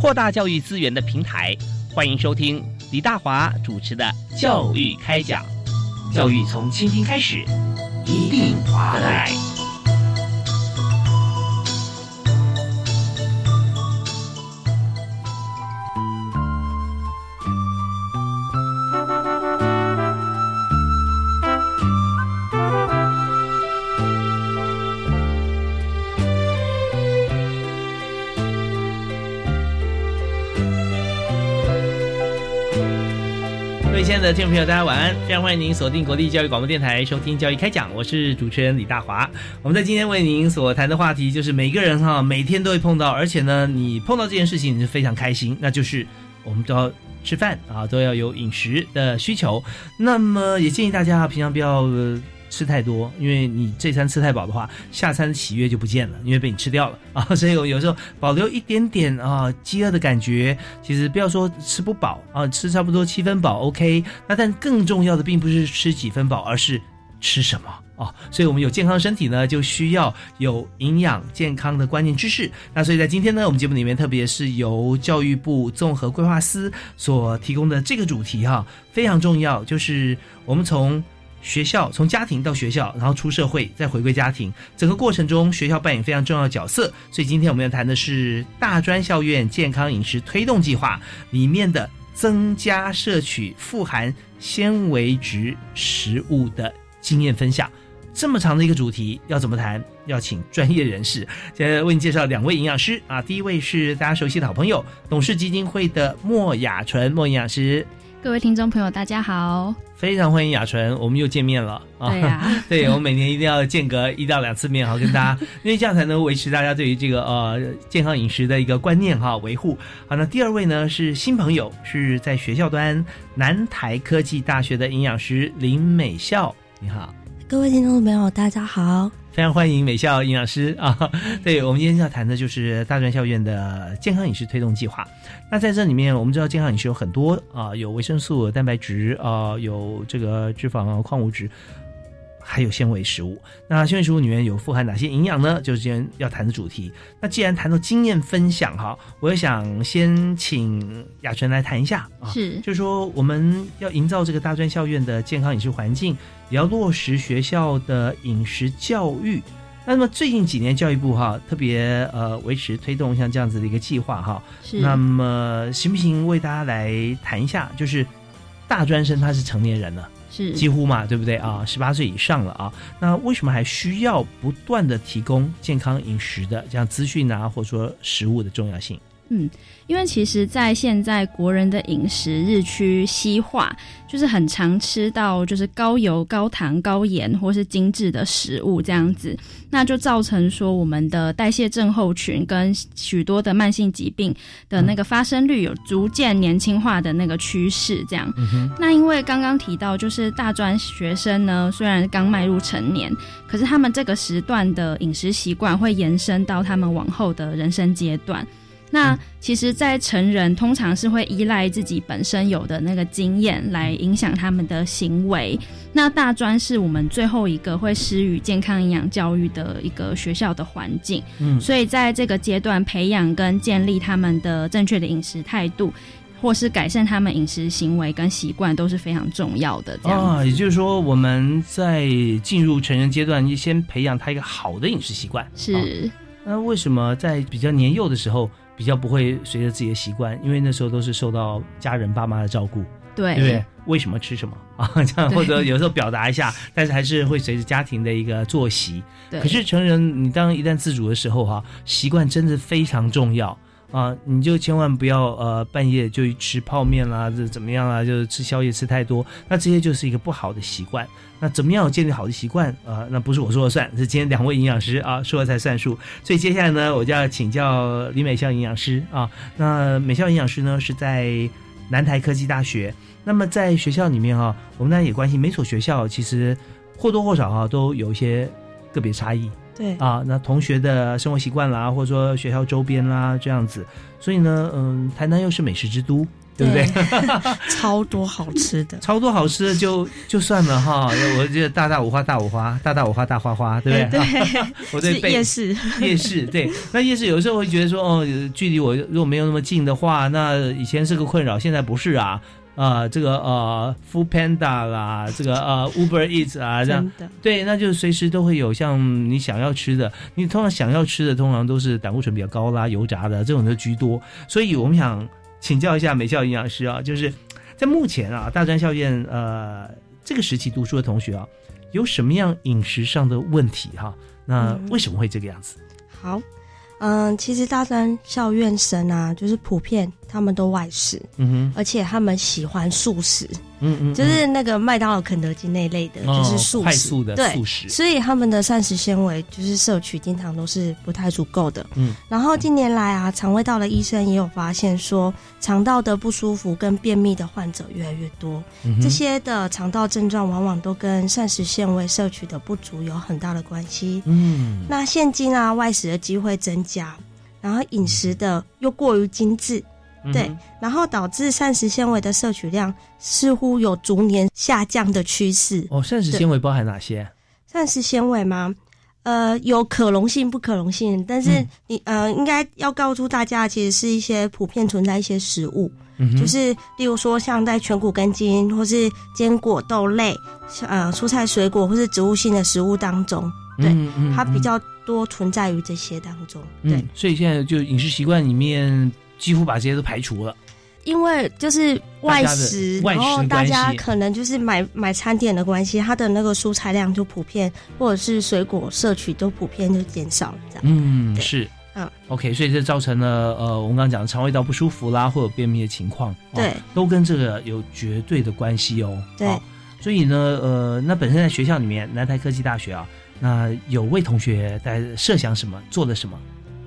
扩大教育资源的平台，欢迎收听李大华主持的《教育开讲》，教育从倾听开始，一定划得来。听众朋友，大家晚安！非常欢迎您锁定国立教育广播电台收听《教育开讲》，我是主持人李大华。我们在今天为您所谈的话题，就是每个人哈每天都会碰到，而且呢，你碰到这件事情你是非常开心，那就是我们都要吃饭啊，都要有饮食的需求。那么也建议大家平常不要。吃太多，因为你这餐吃太饱的话，下餐的喜悦就不见了，因为被你吃掉了啊。所以我有时候保留一点点啊饥饿的感觉，其实不要说吃不饱啊，吃差不多七分饱 OK。那但更重要的并不是吃几分饱，而是吃什么啊。所以我们有健康身体呢，就需要有营养健康的观念知识。那所以在今天呢，我们节目里面，特别是由教育部综合规划司所提供的这个主题哈，非常重要，就是我们从。学校从家庭到学校，然后出社会，再回归家庭，整个过程中学校扮演非常重要的角色。所以今天我们要谈的是大专校院健康饮食推动计划里面的增加摄取富含纤维质食物的经验分享。这么长的一个主题要怎么谈？要请专业人士。现在为你介绍两位营养师啊，第一位是大家熟悉的好朋友，董事基金会的莫雅纯莫营养师。各位听众朋友，大家好，非常欢迎雅纯，我们又见面了啊！对呀，对我们每年一定要间隔一到两次面，好跟大家，因为这样才能维持大家对于这个呃健康饮食的一个观念哈维护。好，那第二位呢是新朋友，是在学校端南台科技大学的营养师林美笑，你好，各位听众朋友，大家好。非常欢迎美校营养师啊！对我们今天要谈的就是大专校院的健康饮食推动计划。那在这里面，我们知道健康饮食有很多啊，有维生素、蛋白质啊，有这个脂肪啊、矿物质，还有纤维食物。那纤维食物里面有富含哪些营养呢？就是今天要谈的主题。那既然谈到经验分享哈，我也想先请雅纯来谈一下啊，是，就是说我们要营造这个大专校院的健康饮食环境。也要落实学校的饮食教育。那么最近几年，教育部哈特别呃维持推动像这样子的一个计划哈。是。那么行不行为大家来谈一下？就是大专生他是成年人了，是几乎嘛，对不对啊？十八岁以上了啊。那为什么还需要不断的提供健康饮食的这样资讯啊，或者说食物的重要性？嗯，因为其实，在现在国人的饮食日趋西化，就是很常吃到就是高油、高糖、高盐或是精致的食物这样子，那就造成说我们的代谢症候群跟许多的慢性疾病的那个发生率有逐渐年轻化的那个趋势。这样，那因为刚刚提到，就是大专学生呢，虽然刚迈入成年，可是他们这个时段的饮食习惯会延伸到他们往后的人生阶段。那其实，在成人通常是会依赖自己本身有的那个经验来影响他们的行为。那大专是我们最后一个会施予健康营养教育的一个学校的环境，嗯，所以在这个阶段培养跟建立他们的正确的饮食态度，或是改善他们饮食行为跟习惯都是非常重要的。啊，也就是说，我们在进入成人阶段，先培养他一个好的饮食习惯。是。那为什么在比较年幼的时候？比较不会随着自己的习惯，因为那时候都是受到家人爸妈的照顾，对对不对？为什么吃什么啊？这样或者有时候表达一下，但是还是会随着家庭的一个作息。可是成人，你当一旦自主的时候哈，习惯真的非常重要啊，你就千万不要呃半夜就吃泡面啦，这怎么样啊？就是吃宵夜吃太多，那这些就是一个不好的习惯。那怎么样建立好的习惯啊？那不是我说了算，是今天两位营养师啊说了才算数。所以接下来呢，我就要请教李美孝营养师啊。那美孝营养师呢是在南台科技大学。那么在学校里面哈，我们当然也关心每所学校其实或多或少哈都有一些个别差异。对啊，那同学的生活习惯啦，或者说学校周边啦这样子。所以呢，嗯，台南又是美食之都。对不对？超多好吃的，超多好吃的就就算了哈。我觉得大大五花大五花，大大五花大花花，对不对？对，我对夜市 夜市对。那夜市有时候会觉得说，哦，距离我如果没有那么近的话，那以前是个困扰，现在不是啊。啊，这个呃，Food Panda 啦，这个呃，Uber Eats 啊，这样对，那就随时都会有像你想要吃的。你通常想要吃的，通常都是胆固醇比较高啦、油炸的这种的居多。所以我们想。请教一下美校营养师啊，就是在目前啊大专校院呃这个时期读书的同学啊，有什么样饮食上的问题哈？那为什么会这个样子？好，嗯，其实大专校院生啊，就是普遍他们都外食，嗯哼，而且他们喜欢素食。嗯嗯，就是那个麦当劳、肯德基那类的，就是素快速的素食，所以他们的膳食纤维就是摄取经常都是不太足够的。嗯，然后近年来啊，肠胃道的医生也有发现说，肠道的不舒服跟便秘的患者越来越多，这些的肠道症状往往都跟膳食纤维摄取的不足有很大的关系。嗯，那现今啊，外食的机会增加，然后饮食的又过于精致。对，然后导致膳食纤维的摄取量似乎有逐年下降的趋势。哦，膳食纤维包含哪些？膳食纤维吗？呃，有可溶性、不可溶性，但是你呃，应该要告诉大家，其实是一些普遍存在一些食物，就是例如说像在全谷根茎或是坚果豆类，呃，蔬菜水果或是植物性的食物当中，对，它比较多存在于这些当中。对，所以现在就饮食习惯里面。几乎把这些都排除了，因为就是外食，然后大家可能就是买买餐点的关系，它的那个蔬菜量就普遍，或者是水果摄取都普遍就减少了，这样。嗯，是，嗯，OK，所以这造成了呃，我们刚刚讲的肠胃道不舒服啦，或者便秘的情况，对，都跟这个有绝对的关系哦。对，所以呢，呃，那本身在学校里面，南台科技大学啊，那有位同学在设想什么，做了什么？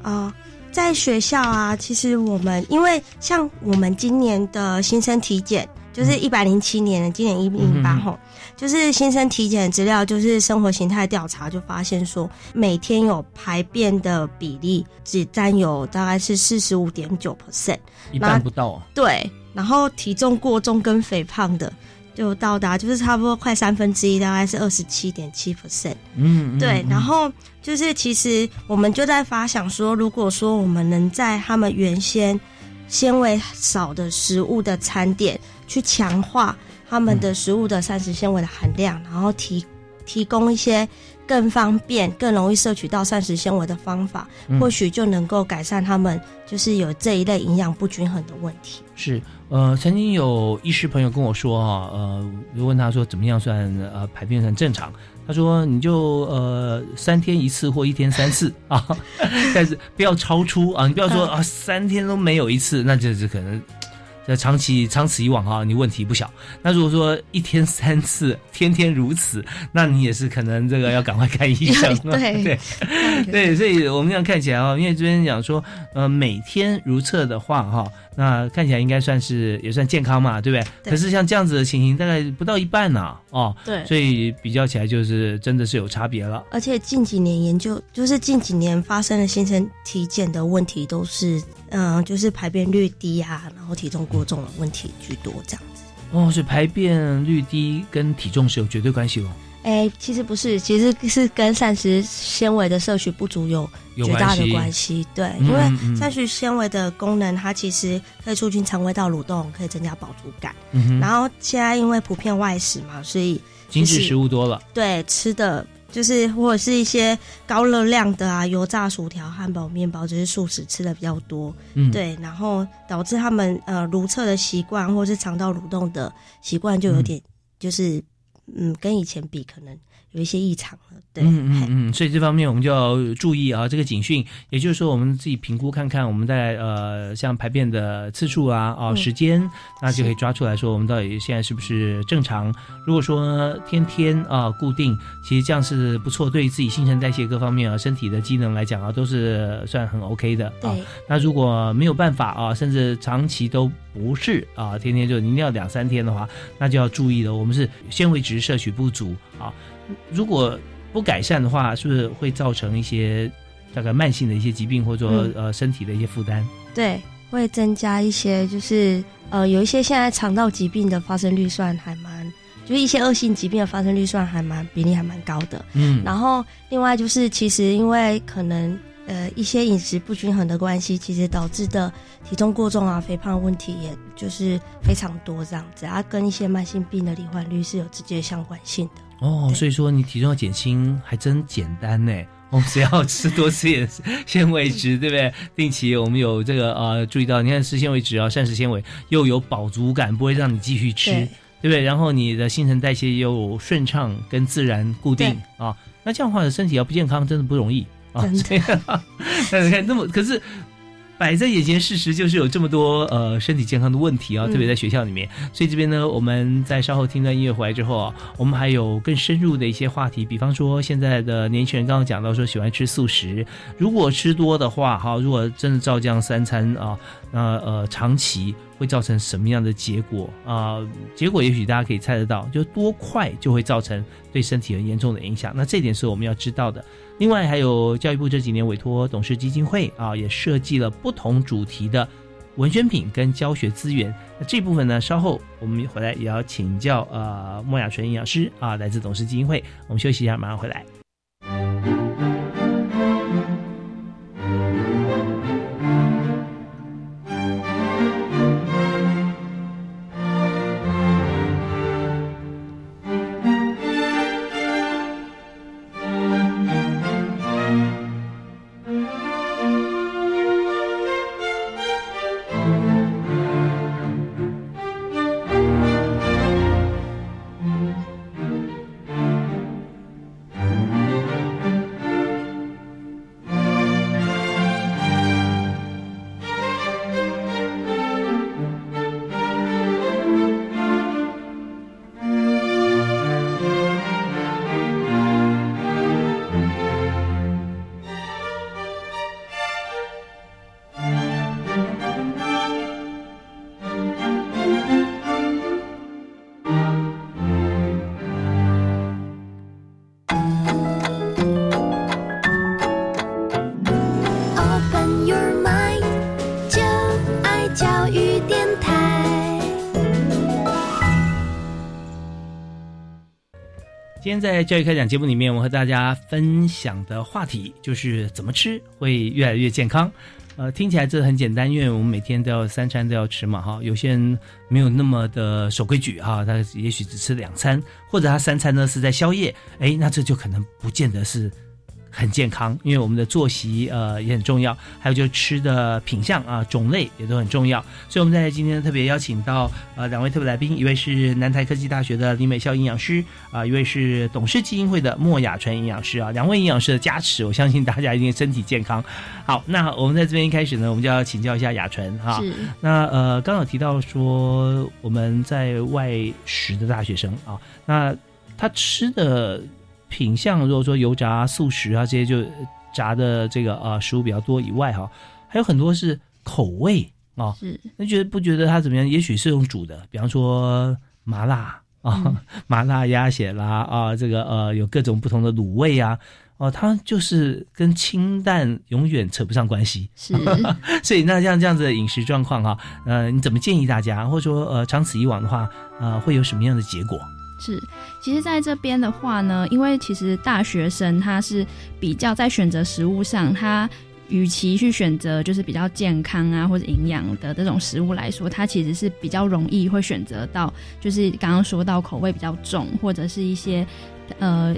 啊？在学校啊，其实我们因为像我们今年的新生体检，就是一百零七年的今年一零八吼，就是新生体检资料，就是生活形态调查，就发现说每天有排便的比例只占有大概是四十五点九 percent，一半不到。啊对，然后体重过重跟肥胖的。就到达就是差不多快三分之一，大概是二十七点七 percent。嗯，对。然后就是其实我们就在发想说，如果说我们能在他们原先纤维少的食物的餐点，去强化他们的食物的膳食纤维的含量，然后提提供一些。更方便、更容易摄取到膳食纤维的方法，或许就能够改善他们就是有这一类营养不均衡的问题。是，呃，曾经有医师朋友跟我说哈，呃，就问他说怎么样算呃排便算正常？他说你就呃三天一次或一天三次 啊，但是不要超出啊，你不要说啊三天都没有一次，那就是可能。这长期长此以往啊，你问题不小。那如果说一天三次，天天如此，那你也是可能这个要赶快看医生。对 对对，所以我们这样看起来啊，因为这边讲说，呃，每天如厕的话哈。那看起来应该算是也算健康嘛，对不对？可是像这样子的情形，大概不到一半呢，哦，对，所以比较起来就是真的是有差别了。而且近几年研究，就是近几年发生的新生体检的问题，都是嗯，就是排便率低啊，然后体重过重的问题居多，这样子。哦，所以排便率低跟体重是有绝对关系哦。哎，其实不是，其实是跟膳食纤维的摄取不足有绝大的关系。对，因为膳食纤维的功能，它其实可以促进肠胃道蠕动，可以增加饱足感。然后现在因为普遍外食嘛，所以精致食物多了。对，吃的就是或者是一些高热量的啊，油炸薯条、汉堡、面包，这些素食吃的比较多。嗯，对，然后导致他们呃如厕的习惯，或是肠道蠕动的习惯就有点就是。嗯，跟以前比可能有一些异常了。对，嗯嗯嗯，所以这方面我们就要注意啊，这个警讯，也就是说我们自己评估看看，我们在呃像排便的次数啊啊时间，那就可以抓出来说我们到底现在是不是正常。如果说天天啊固定，其实这样是不错，对自己新陈代谢各方面啊身体的机能来讲啊都是算很 OK 的。啊，那如果没有办法啊，甚至长期都不是啊，天天就一定要两三天的话，那就要注意了，我们是纤维质摄取不足啊，如果。不改善的话，是不是会造成一些大概慢性的一些疾病，或者说呃身体的一些负担？对，会增加一些，就是呃有一些现在肠道疾病的发生率算还蛮，就是一些恶性疾病的发生率算还蛮比例还蛮高的。嗯，然后另外就是其实因为可能呃一些饮食不均衡的关系，其实导致的体重过重啊、肥胖问题，也就是非常多这样子啊，跟一些慢性病的罹患率是有直接相关性的。哦，所以说你体重要减轻还真简单呢。我们只要吃多吃点纤维质，对不对？定期我们有这个呃注意到，你看吃纤维质啊，膳食纤维又有饱足感，不会让你继续吃，对不对？然后你的新陈代谢又顺畅跟自然固定啊，那这样的话身体要不健康真的不容易啊。但是看那么可是。摆在眼前，事实就是有这么多呃身体健康的问题啊，特别在学校里面。所以这边呢，我们在稍后听段音乐回来之后啊，我们还有更深入的一些话题。比方说，现在的年轻人刚刚讲到说喜欢吃素食，如果吃多的话，哈，如果真的照这样三餐啊，那呃长期会造成什么样的结果啊？结果也许大家可以猜得到，就多快就会造成对身体很严重的影响。那这点是我们要知道的。另外，还有教育部这几年委托董事基金会啊，也设计了不同主题的文宣品跟教学资源。那这部分呢，稍后我们回来也要请教呃莫雅纯营养师啊，来自董事基金会。我们休息一下，马上回来。今天在教育开讲节目里面，我和大家分享的话题就是怎么吃会越来越健康。呃，听起来这很简单，因为我们每天都要三餐都要吃嘛，哈。有些人没有那么的守规矩哈，他也许只吃两餐，或者他三餐呢是在宵夜，哎，那这就可能不见得是。很健康，因为我们的作息呃也很重要，还有就是吃的品相啊种类也都很重要，所以我们在今天特别邀请到呃两位特别来宾，一位是南台科技大学的李美孝营养师啊，一位是董事基金会的莫雅纯营养师啊，两位营养师的加持，我相信大家一定身体健康。好，那我们在这边一开始呢，我们就要请教一下雅纯哈，那呃刚好提到说我们在外食的大学生啊，那他吃的。品相，如果说油炸、素食啊这些就炸的这个啊食物比较多以外哈，还有很多是口味啊。是，那觉得不觉得它怎么样？也许是用煮的，比方说麻辣啊，麻辣鸭血啦啊，这个呃有各种不同的卤味啊，哦，它就是跟清淡永远扯不上关系。是，所以那像这样子的饮食状况哈，呃，你怎么建议大家，或者说呃长此以往的话，呃，会有什么样的结果？是，其实在这边的话呢，因为其实大学生他是比较在选择食物上，他与其去选择就是比较健康啊或者营养的这种食物来说，他其实是比较容易会选择到，就是刚刚说到口味比较重或者是一些呃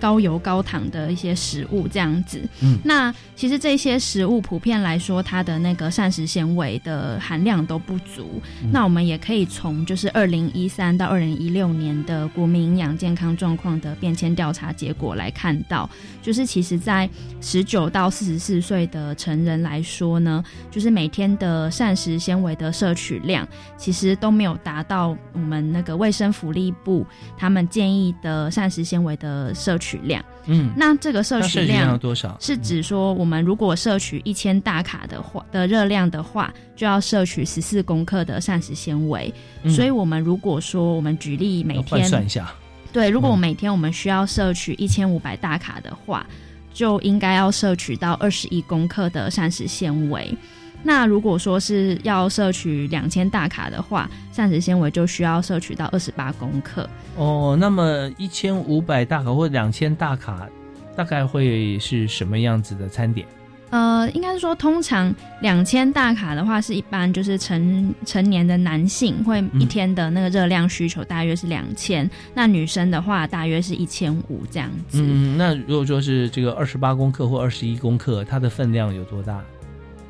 高油高糖的一些食物这样子。嗯，那其实这些食物普遍来说，它的那个膳食纤维的含量都不足。那我们也可以从就是二零一三到二零一六年的国民营养健康状况的变迁调查结果来看到，就是其实在十九到四十四岁的成人来说呢，就是每天的膳食纤维的摄取量，其实都没有达到我们那个卫生福利部他们建议的膳食纤维的摄取量。嗯，那这个摄取量有多少？是指说，我们如果摄取一千大卡的话的热量的话，就要摄取十四公克的膳食纤维。嗯所以，我们如果说我们举例每天算一下。对，如果我嗯每天我们需要摄取一千五百大卡的话，就应该要摄取到二十一公克的膳食纤维。那如果说是要摄取两千大卡的话，膳食纤维就需要摄取到二十八公克。哦，那么一千五百大卡或两千大卡，大概会是什么样子的餐点？呃，应该是说，通常两千大卡的话，是一般就是成成年的男性会一天的那个热量需求大约是两千、那女生的话大约是一千五这样子。嗯，那如果说是这个二十八公克或二十一公克，它的分量有多大？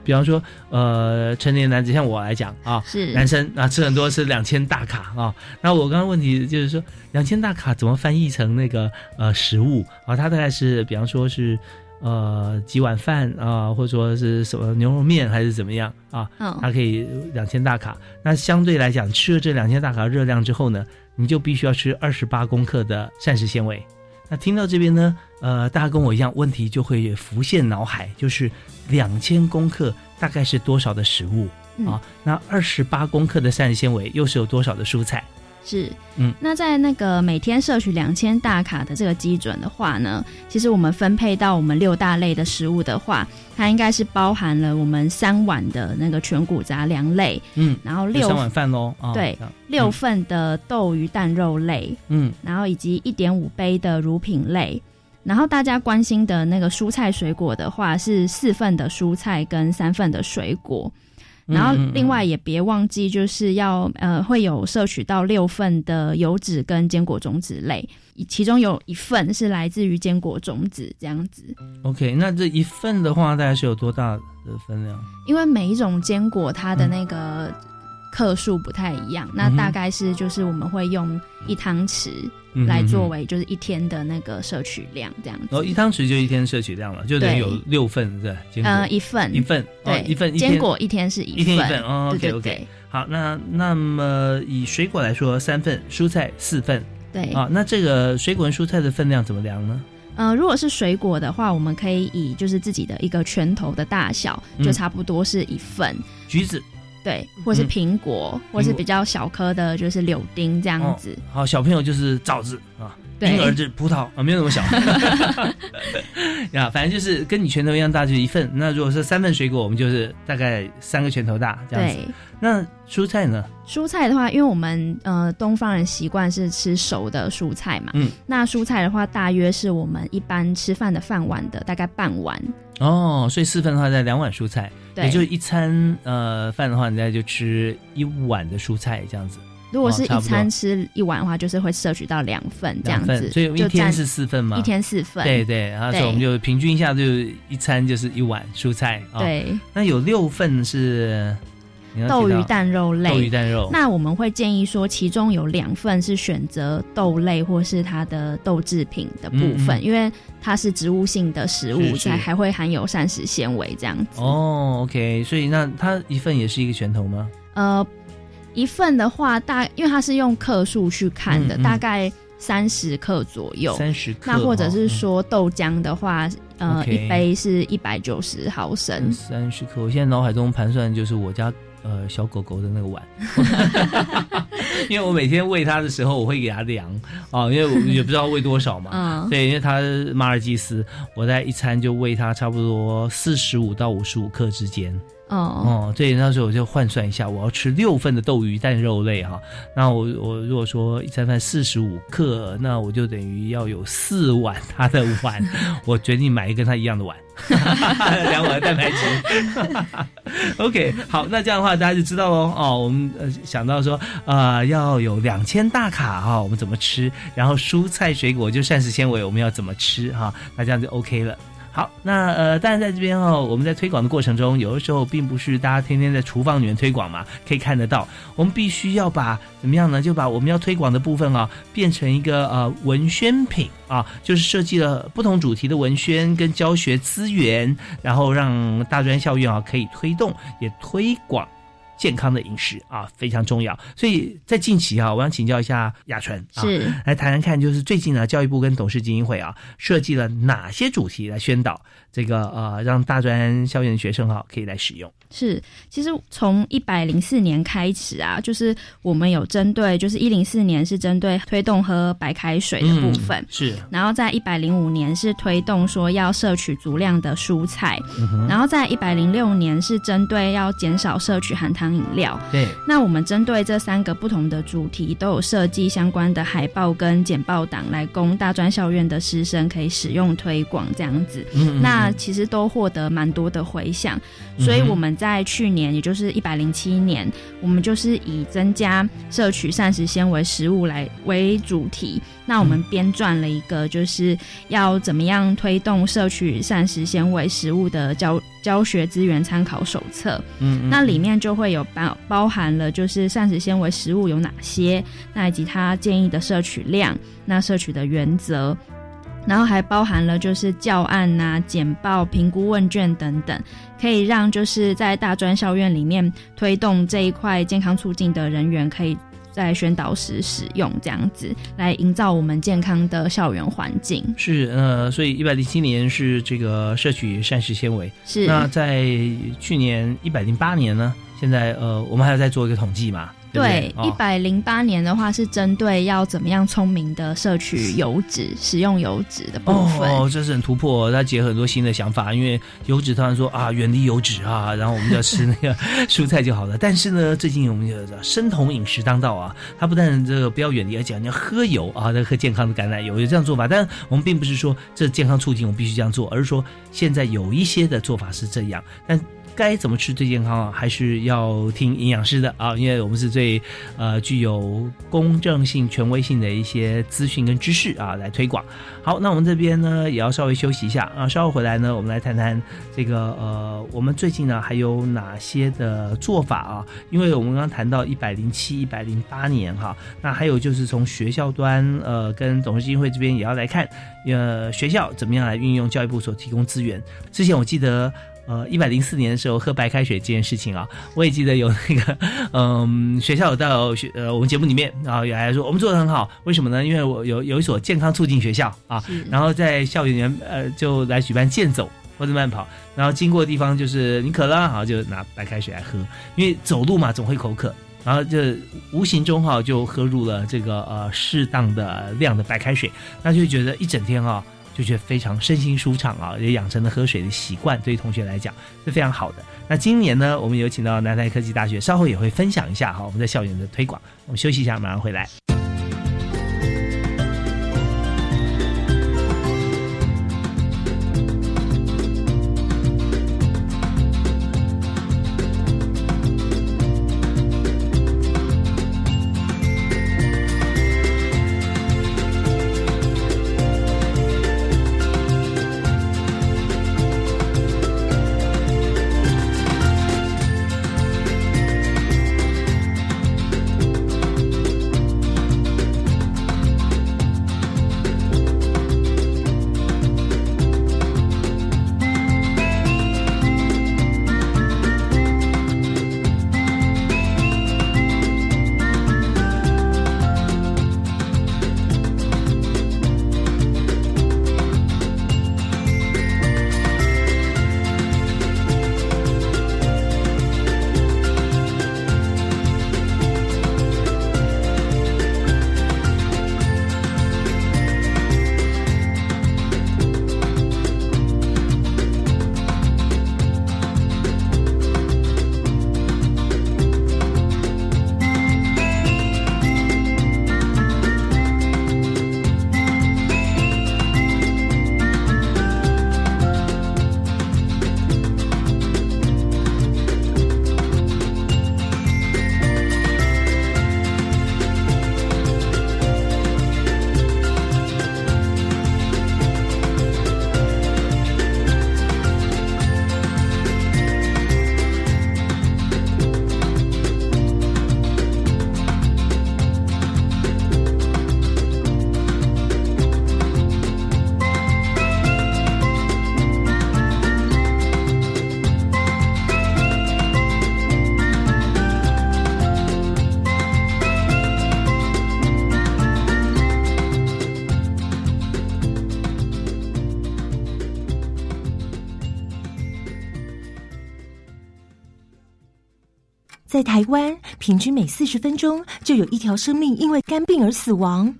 比方说，呃，成年男子像我来讲啊，是男生啊吃很多是两千大卡啊。那我刚刚问题就是说，两千大卡怎么翻译成那个呃食物啊？它大概是比方说是呃几碗饭啊，或者说是什么牛肉面还是怎么样啊？嗯它可以两千大卡。那相对来讲，吃了这两千大卡热量之后呢，你就必须要吃二十八公克的膳食纤维。那听到这边呢，呃，大家跟我一样，问题就会浮现脑海，就是两千公克大概是多少的食物、嗯啊？那二十八公克的膳食纤维又是有多少的蔬菜？是，嗯，那在那个每天摄取两千大卡的这个基准的话呢，其实我们分配到我们六大类的食物的话，它应该是包含了我们三碗的那个全谷杂粮类，嗯，然后六三碗饭喽啊，对六份的豆鱼蛋肉类，嗯。然后以及一点五杯的乳品类。然后大家关心的那个蔬菜水果的话，是四份的蔬菜跟三份的水果。然后另外也别忘记，就是要呃会有摄取到六份的油脂跟坚果种子类，其中有一份是来自于坚果种子这样子。OK，那这一份的话，大概是有多大的分量？因为每一种坚果它的那个克数不太一样，那大概是就是我们会用一汤匙嗯来作为就是一天的那个摄取量这样子。然后一汤匙就一天摄取量了，就等于有六份是吧？呃一份一份，哦对一份一坚果一天是一一天一份哦对对 OK，OK 好，那那么以水果来说，三份，蔬菜四份对啊。那这个水果跟蔬菜的分量怎么量呢？呃，如果是水果的话，我们可以以就是自己的一个拳头的大小，嗯就差不多是一份。橘子对，或是嗯苹果，或是比较小颗的，就是柳丁这样子。哦好，小朋友就是枣子啊，对婴儿是葡萄啊，没有那么小 呀，反正就是跟你拳头一样大，就是一份。那如果是三份水果，我们就是大概三个拳头大这样子。那蔬菜呢？蔬菜的话，因为我们呃东方人习惯是吃熟的蔬菜嘛，嗯，那蔬菜的话，大约是我们一般吃饭的饭碗的大概半碗。哦，所以四份的话，在两碗蔬菜，对也就是一餐呃饭的话，你大概就吃一碗的蔬菜这样子。如果是一餐吃一碗的话，就是会摄取到两份这样子，所以一天是四份吗？一天四份。对对，然后我们就平均一下，就一餐就是一碗蔬菜啊。，对，那有六份是豆鱼蛋肉类。豆鱼蛋肉。那我们会建议说，其中有两份是选择豆类或是它的豆制品的部分，嗯嗯因为它是植物性的食物，才还会含有膳食纤维这样子。哦，OK，所以那它一份也是一个拳头吗？呃，一份的话大，因为它是用克数去看的，大概三十克左右。三十克。那或者是哦说豆浆的话，呃一杯是一百九十毫升。三十克，我现在脑海中盘算就是我家呃小狗狗的那个碗，因为我每天喂它的时候，我会给它量啊，因为我也不知道喂多少嘛。嗯，对，因为它马尔济斯，我在一餐就喂它差不多四十五到五十五克之间。哦，哦，对，那时候我就换算一下，我要吃六份的豆鱼蛋肉类哈。那我我如果说一餐饭四十五克，那我就等于要有四碗它的碗。我决定买一个跟它一样的碗。量我的蛋白质。OK，好，那这样的话大家就知道喽。哦，我们呃想到说，呃，要有两千大卡哈，我们怎么吃？然后蔬菜水果就膳食纤维，我们要怎么吃哈？那这样就 OK 了。好，那呃，当然在这边哦，我们在推广的过程中，有的时候并不是大家天天在厨房里面推广嘛，可以看得到。我们必须要把怎么样呢？就把我们要推广的部分啊，变成一个呃文宣品啊，就是设计了不同主题的文宣跟教学资源，然后让大专校院啊可以推动也推广。健康的饮食啊非常重要，所以在近期啊，我想请教一下雅纯啊，来谈谈看，就是最近呢，教育部跟董事基金会啊，设计了哪些主题来宣导这个呃，让大专校园的学生哈可以来使用。是，其实从一百零四年开始啊，就是我们有针对，就是一零四年是针对推动喝白开水的部分，是，然后在一百零五年是推动说要摄取足量的蔬菜，然后在一百零六年是针对要减少摄取含糖饮料。对，那我们针对这三个不同的主题，都有设计相关的海报跟简报档，来供大专校院的师生可以使用推广这样子。嗯，那其实都获得蛮多的回响，所以我们。在去年，也就是一百零七年，我们就是以增加摄取膳食纤维食物来为主题。那我们编撰了一个，就是要怎么样推动摄取膳食纤维食物的教教学资源参考手册。嗯，那里面就会有包包含了，就是膳食纤维食物有哪些，那以及它建议的摄取量，那摄取的原则。然后还包含了就是教案呐、简报、评估问卷等等，可以让就是在大专校院里面推动这一块健康促进的人员，可以在宣导时使用这样子，来营造我们健康的校园环境。是呃，所以一百零七年是这个摄取膳食纤维，是那在去年一百零八年呢，现在呃，我们还要再做一个统计嘛。对，一百零八年的话是针对要怎么样聪明的摄取油脂、使用油脂的部分。哦，这是很突破，它结合很多新的想法。因为油脂，突然说啊，远离油脂啊，然后我们就要吃那个蔬菜就好了。但是呢，最近我们有生酮饮食当道啊，它不但这个不要远离，而且你要喝油啊，要喝健康的橄榄油，有这样做法。但我们并不是说这健康促进我们必须这样做，而是说现在有一些的做法是这样，但。该怎么吃最健康啊？还是要听营养师的啊，因为我们是最呃具有公正性、权威性的一些资讯跟知识啊来推广。好，那我们这边呢也要稍微休息一下啊，稍后回来呢，我们来谈谈这个呃，我们最近呢还有哪些的做法啊？因为我们刚刚谈到一百零七、一百零八年哈，那还有就是从学校端呃跟董事基金会这边也要来看呃学校怎么样来运用教育部所提供资源。之前我记得。呃，一百零四年的时候喝白开水这件事情啊，我也记得有那个，嗯，学校有到学呃我们节目里面，然后有来说我们做的很好，为什么呢？因为我有有一所健康促进学校啊，然后在校园里面呃就来举办健走或者慢跑，然后经过的地方就是你渴了，然后就拿白开水来喝，因为走路嘛总会口渴，然后就无形中哈就喝入了这个呃适当的量的白开水，那就觉得一整天哈。就觉得非常身心舒畅啊，也养成了喝水的习惯，对于同学来讲是非常好的。那今年呢，我们有请到南台科技大学，稍后也会分享一下哈我们在校园的推广。我们休息一下，马上回来。在台湾，平均每四十分钟就有一条生命因为肝病而死亡。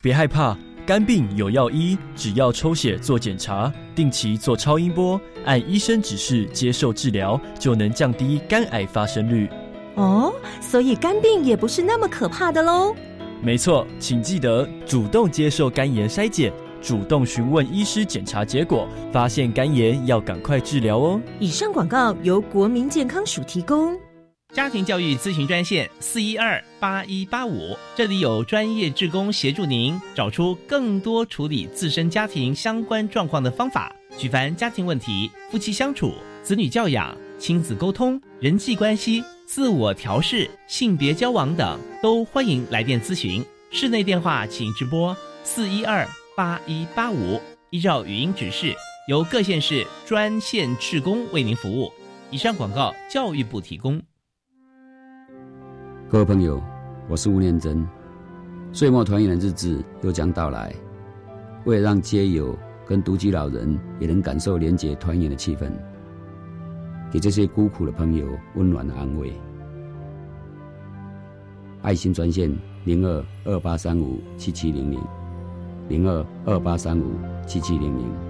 别害怕，肝病有药医，只要抽血做检查，定期做超音波，按医生指示接受治疗，就能降低肝癌发生率。哦，所以肝病也不是那么可怕的喽。没错，请记得主动接受肝炎筛检，主动询问医师检查结果，发现肝炎要赶快治疗哦。以上广告由国民健康署提供。家庭教育咨询专线四一二八一八五，这里有专业志工协助您找出更多处理自身家庭相关状况的方法。举凡家庭问题、夫妻相处、子女教养、亲子沟通、人际关系、自我调试、性别交往等，都欢迎来电咨询。室内电话请直拨四一二八一八五，依照语音指示，由各县市专线志工为您服务。以上广告，教育部提供。各位朋友，我是吴念真。岁末团圆的日子又将到来，为了让街友跟独居老人也能感受廉洁团圆的气氛，给这些孤苦的朋友温暖的安慰，爱心专线零二二八三五七七零零零二二八三五七七零零。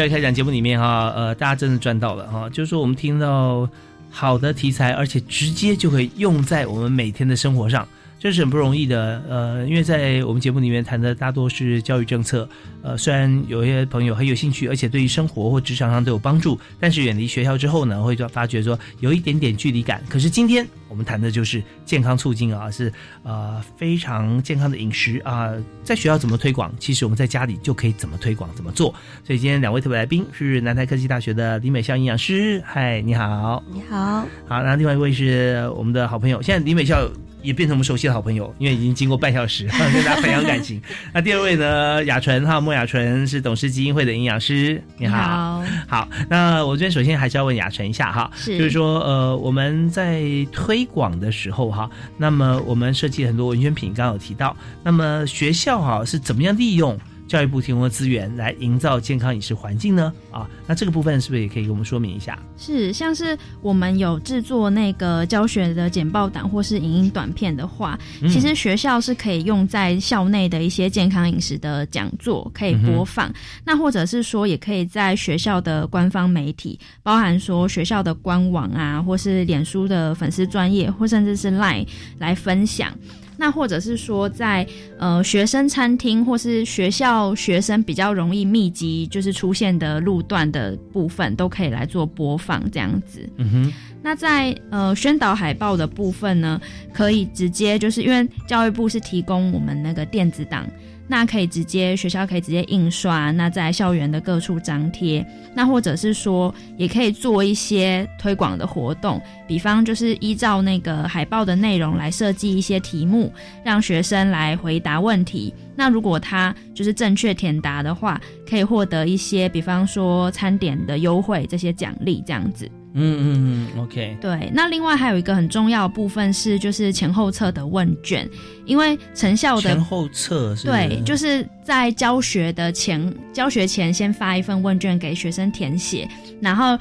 在开讲节目里面哈，呃，大家真的赚到了哈，就是说我们听到好的题材，而且直接就可以用在我们每天的生活上。这是很不容易的，呃，因为在我们节目里面谈的大多是教育政策，呃，虽然有些朋友很有兴趣，而且对于生活或职场上都有帮助，但是远离学校之后呢，会发觉说有一点点距离感。可是今天我们谈的就是健康促进啊，是呃非常健康的饮食啊，在学校怎么推广，其实我们在家里就可以怎么推广怎么做。所以今天两位特别来宾是南台科技大学的李美孝营养师，嗨，你好，你好，好，那另外一位是我们的好朋友，现在李美孝。也变成我们熟悉的好朋友，因为已经经过半小时 跟大家培养感情。那第二位呢，雅纯哈，莫雅纯是董事基金会的营养师，你好，好。那我这边首先还是要问雅纯一下哈，就是说呃，我们在推广的时候哈，那么我们设计很多文宣品，刚刚有提到，那么学校哈是怎么样利用？教育部提供的资源来营造健康饮食环境呢？啊，那这个部分是不是也可以给我们说明一下？是，像是我们有制作那个教学的简报档或是影音短片的话，其实学校是可以用在校内的一些健康饮食的讲座可以播放。那或者是说，也可以在学校的官方媒体，包含说学校的官网啊，或是脸书的粉丝专业，或甚至是 Line 来分享。那或者是说，在呃学生餐厅或是学校学生比较容易密集就是出现的路段的部分，都可以来做播放这样子。嗯哼。那在呃宣导海报的部分呢，可以直接就是因为教育部是提供我们那个电子档。那可以直接学校可以直接印刷，那在校园的各处张贴，那或者是说也可以做一些推广的活动，比方就是依照那个海报的内容来设计一些题目，让学生来回答问题。那如果他就是正确填答的话，可以获得一些，比方说餐点的优惠这些奖励这样子。嗯嗯嗯，OK。对，那另外还有一个很重要的部分是，就是前后测的问卷，因为成效的前后测是。对，就是在教学的前教学前先发一份问卷给学生填写，然后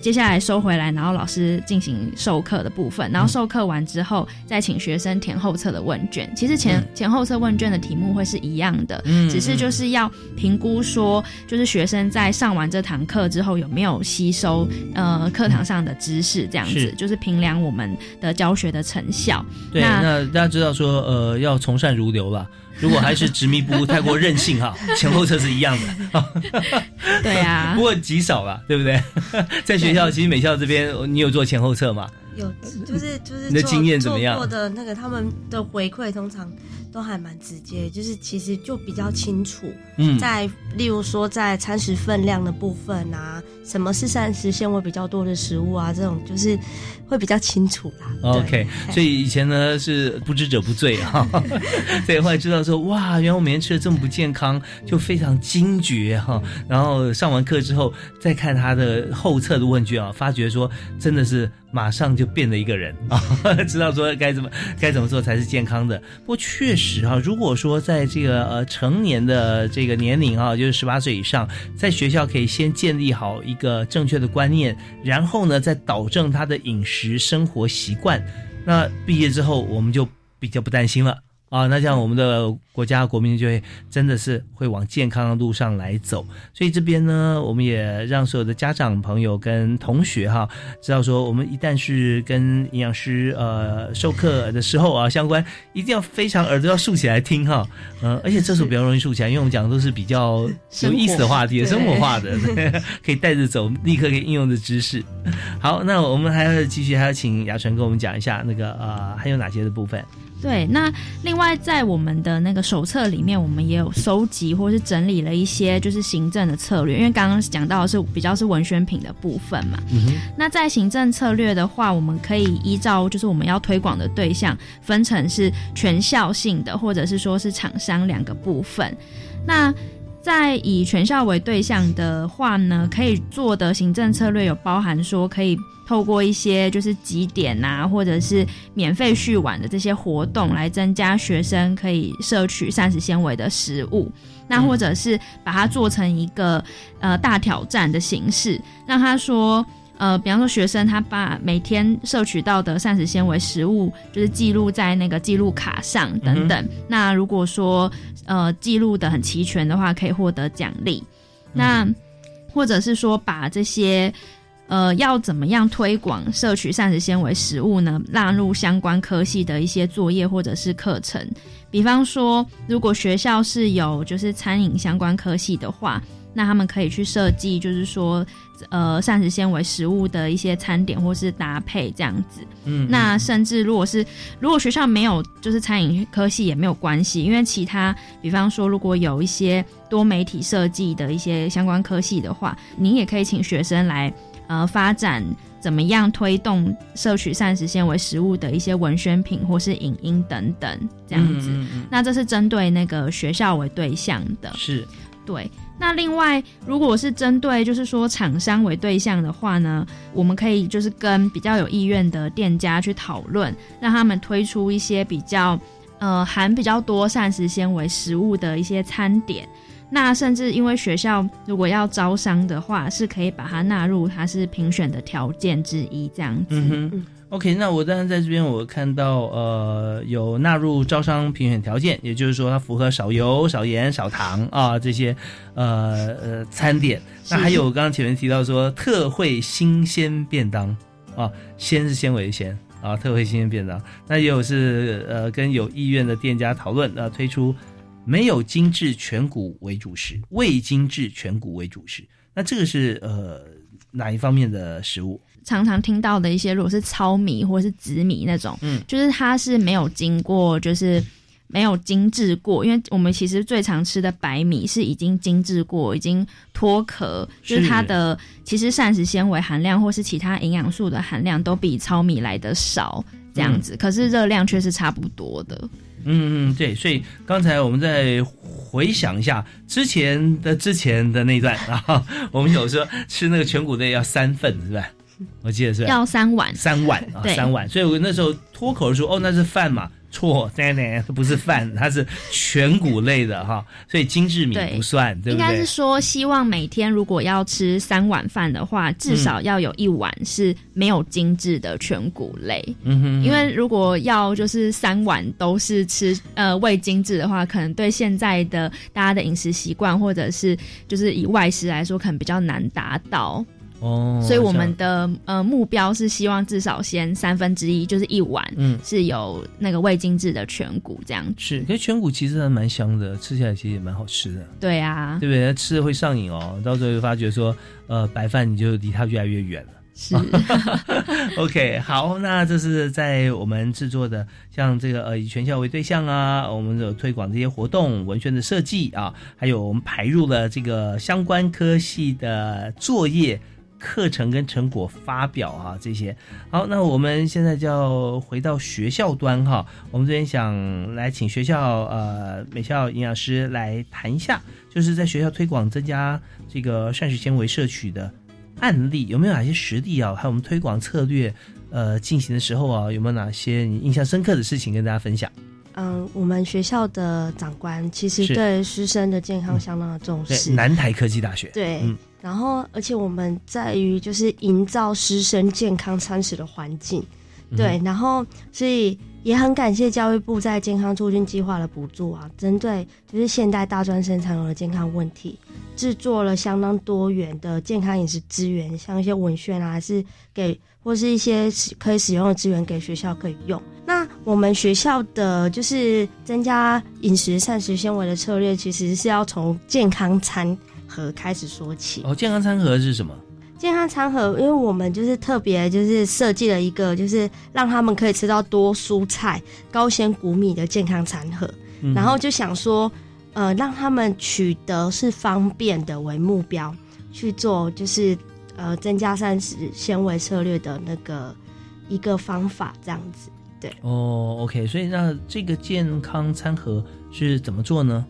接下来收回来，然后老师进行授课的部分，然后授课完之后再请学生填后测的问卷。其实前前后测问卷的题目会是一样的，只是就是要评估说，就是学生在上完这堂课之后有没有吸收呃课堂上的知识，这样子就是评量我们的教学的成效。对，那大家知道说呃要从善如流了。如果还是执迷不悟、太过任性哈，前后侧是一样的。对啊，不过极少了，对不对？在学校，其实美校这边，你有做前后侧吗？有，就是就是你的经验怎么样？做的那个他们的回馈通常都还蛮直接，就是其实就比较清楚。嗯，在例如说在餐食分量的部分啊，什么是膳食纤维比较多的食物啊，这种就是会比较清楚啦。OK，所以以前呢是不知者不罪哈，对，后来知道说哇，原来我每天吃的这么不健康，就非常惊觉哈。然后上完课之后再看他的后侧的问卷啊，发觉说真的是。马上就变了一个人啊，知道说该怎么该怎么做才是健康的。不过确实哈，如果说在这个呃成年的这个年龄啊，就是十八岁以上，在学校可以先建立好一个正确的观念，然后呢再导正他的饮食生活习惯，那毕业之后我们就比较不担心了。啊，那这样我们的国家国民就会真的是会往健康的路上来走。所以这边呢，我们也让所有的家长朋友跟同学哈，知道说，我们一旦是跟营养师呃授课的时候啊，相关一定要非常耳朵要竖起来听哈。嗯，而且这时候比较容易竖起来，因为我们讲的都是比较有意思的话题，生活化的，可以带着走，立刻可以应用的知识。好，那我们还要继续，还要请雅纯跟我们讲一下那个呃，还有哪些的部分。对，那另外在我们的那个手册里面，我们也有收集或是整理了一些就是行政的策略，因为刚刚讲到的是比较是文宣品的部分嘛。那在行政策略的话，我们可以依照就是我们要推广的对象，分成是全校性的或者是说是厂商两个部分。那在以全校为对象的话呢，可以做的行政策略有包含说可以。透过一些就是几点啊，或者是免费续碗的这些活动，来增加学生可以摄取膳食纤维的食物。那或者是把它做成一个呃大挑战的形式，让他说呃，比方说学生他把每天摄取到的膳食纤维食物，就是记录在那个记录卡上等等。那如果说呃记录的很齐全的话，可以获得奖励。那或者是说把这些。呃，要怎么样推广摄取膳食纤维食物呢？纳入相关科系的一些作业或者是课程，比方说，如果学校是有就是餐饮相关科系的话，那他们可以去设计，就是说，呃，膳食纤维食物的一些餐点或是搭配这样子。嗯，那甚至如果是如果学校没有就是餐饮科系也没有关系，因为其他，比方说，如果有一些多媒体设计的一些相关科系的话，您也可以请学生来。呃，发展怎么样推动摄取膳食纤维食物的一些文宣品或是影音等等这样子，那这是针对那个学校为对象的，是对。那另外，如果是针对就是说厂商为对象的话呢，我们可以就是跟比较有意愿的店家去讨论，让他们推出一些比较呃含比较多膳食纤维食物的一些餐点。那甚至因为学校如果要招商的话，是可以把它纳入它是评选的条件之一，这样子。，OK。那我当然在这边我看到呃有纳入招商评选条件，也就是说它符合少油、少盐、少糖啊这些呃呃餐点。那还有刚刚前面提到说特惠新鲜便当啊，鲜是纤维的鲜啊，特惠新鲜便当。那也有是呃跟有意愿的店家讨论啊推出。没有精致全谷为主食，未精致全谷为主食。那这个是呃哪一方面的食物？常常听到的一些，如果是糙米或是紫米那种，嗯，就是它是没有经过，就是没有精致过。因为我们其实最常吃的白米是已经精致过，已经脱壳，就是它的其实膳食纤维含量或是其他营养素的含量都比糙米来的少，这样子。可是热量却是差不多的。嗯嗯，对，所以刚才我们在回想一下之前的之前的那段啊，我们有说吃那个全谷类要三份是吧？我记得是要三碗，三碗 啊，三碗。所以我那时候脱口而出，哦，那是饭嘛。错，对对，不是饭，它是全谷类的哈，所以精致米不算，对不对？应该是说，希望每天如果要吃三碗饭的话，至少要有一碗是没有精致的全谷类。嗯哼，因为如果要就是三碗都是吃呃未精致的话，可能对现在的大家的饮食习惯或者是就是以外食来说，可能比较难达到。哦，所以我们的呃目标是希望至少先三分之一，就是一碗，嗯，是有那个未精致的全谷这样。是，可是全谷其实还蛮香的，吃起来其实也蛮好吃的。对啊，对不对？吃的会上瘾哦，到时候就发觉说，呃，白饭你就离它越来越远了。是，OK，好，那这是在我们制作的，像这个呃以全校为对象啊，我们有推广这些活动、文宣的设计啊，还有我们排入了这个相关科系的作业。课程跟成果发表啊，这些好，那我们现在就要回到学校端哈。我们这边想来请学校呃美校营养师来谈一下，就是在学校推广增加这个膳食纤维摄取的案例，有没有哪些实例啊？还有我们推广策略呃进行的时候啊，有没有哪些你印象深刻的事情跟大家分享？嗯，我们学校的长官其实对师生的健康相当的重视。南台科技大学对。然后，而且我们在于就是营造师生健康餐食的环境，对。然后，所以也很感谢教育部在健康促进计划的补助啊，针对就是现代大专生常有的健康问题，制作了相当多元的健康饮食资源，像一些文宣啊，还是给或是一些可以使用的资源给学校可以用。那我们学校的就是增加饮食膳食纤维的策略，其实是要从健康餐。盒开始说起哦，健康餐盒是什么？健康餐盒，因为我们就是特别就是设计了一个，就是让他们可以吃到多蔬菜、高纤谷米的健康餐盒。然后就想说，呃，让他们取得是方便的为目标去做，就是呃增加膳食纤维策略的那个一个方法，这样子。对哦，OK，所以那这个健康餐盒是怎么做呢？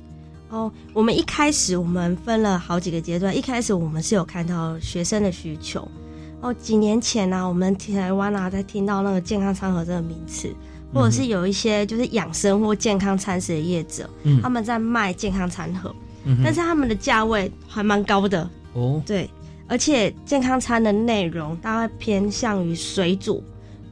哦，我们一开始我们分了好几个阶段。一开始我们是有看到学生的需求。哦，几年前呢，我们台湾啊在听到那个健康餐盒这个名词，或者是有一些就是养生或健康餐食的业者，他们在卖健康餐盒，但是他们的价位还蛮高的哦。对，而且健康餐的内容大概偏向于水煮、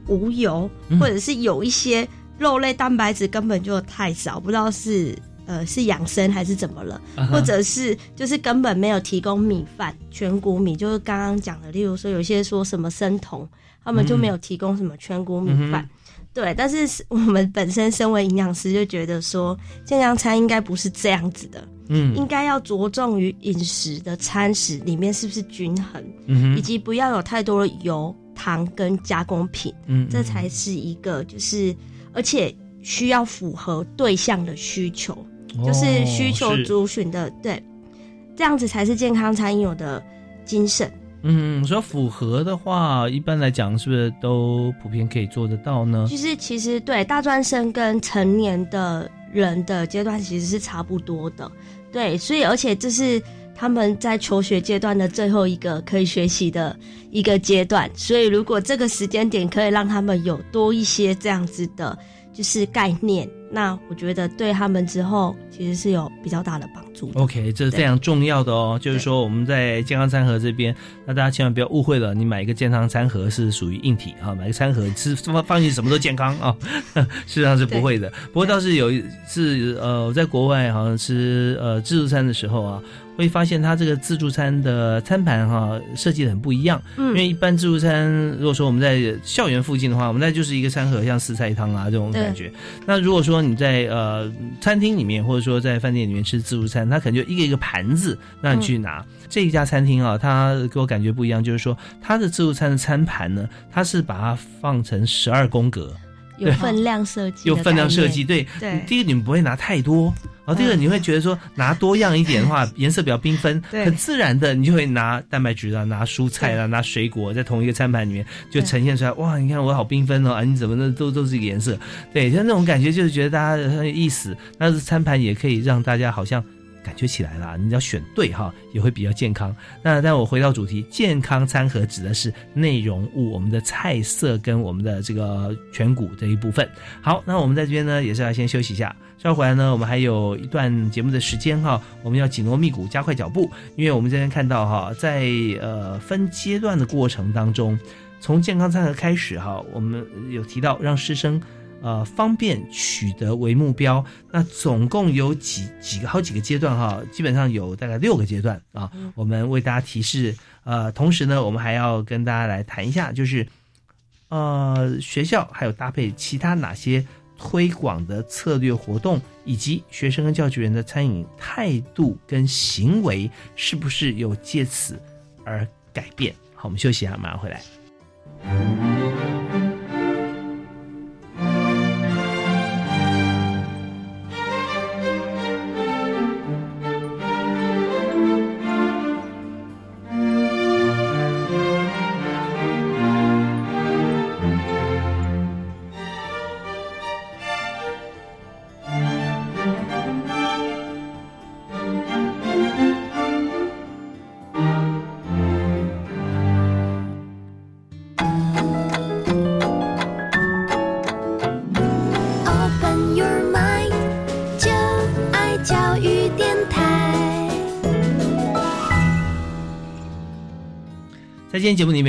无油，或者是有一些肉类蛋白质根本就太少，不知道是。呃，是养生还是怎么了？或者是就是根本没有提供米饭全谷米，就是刚刚讲的，例如说有些说什么生酮，他们就没有提供什么全谷米饭。对，但是我们本身身为营养师就觉得说，健康餐应该不是这样子的，嗯，应该要着重于饮食的餐食里面是不是均衡，嗯，以及不要有太多的油、糖跟加工品，嗯，这才是一个就是而且需要符合对象的需求。就是需求族群的，对，这样子才是健康餐饮有的精神。嗯，说符合的话，一般来讲是不是都普遍可以做得到呢？就是，其实对大专生跟成年的人的阶段其实是差不多的。对，所以而且这是他们在求学阶段的最后一个可以学习的一个阶段。所以，如果这个时间点可以让他们有多一些这样子的，就是概念。那我觉得对他们之后其实是有比较大的帮助。OK，这是非常重要的哦。就是说我们在健康餐盒这边，那大家千万不要误会了，你买一个健康餐盒是属于硬体啊，买个餐盒吃放放进什么都健康啊，事实上是不会的。不过倒是有一次，呃，在国外好像吃呃自助餐的时候啊。会发现它这个自助餐的餐盘哈设计的很不一样，嗯，因为一般自助餐如果说我们在校园附近的话，我们那就是一个餐盒，像四菜一汤啊这种感觉。那如果说你在呃餐厅里面或者说在饭店里面吃自助餐，它可能就一个一个盘子让你去拿。这一家餐厅啊，它给我感觉不一样，就是说它的自助餐的餐盘呢，它是把它放成十二宫格。有分量设计，有分量设计，对，对。第一个你们不会拿太多，然后第二个你会觉得说拿多样一点的话，颜色比较缤纷，很自然的，你就会拿蛋白质啊，拿蔬菜啊，拿水果，在同一个餐盘里面就呈现出来。哇，你看我好缤纷哦，啊，你怎么的都都是一个颜色，对，像那种感觉就是觉得大家很有意思。但是餐盘也可以让大家好像感觉起来了，你只要选对哈，也会比较健康。那但我回到主题，健康餐盒指的是内容物，我们的菜色跟我们的这个全谷这一部分。好，那我们在这边呢，也是要先休息一下。稍后回来呢，我们还有一段节目的时间哈，我们要紧锣密鼓，加快脚步，因为我们这边看到哈，在呃分阶段的过程当中，从健康餐盒开始哈，我们有提到让师生。呃，方便取得为目标，那总共有几几个好几个阶段哈，基本上有大概六个阶段啊。我们为大家提示，呃，同时呢，我们还要跟大家来谈一下，就是呃，学校还有搭配其他哪些推广的策略活动，以及学生跟教职员的餐饮态度跟行为是不是有借此而改变？好，我们休息一下，马上回来。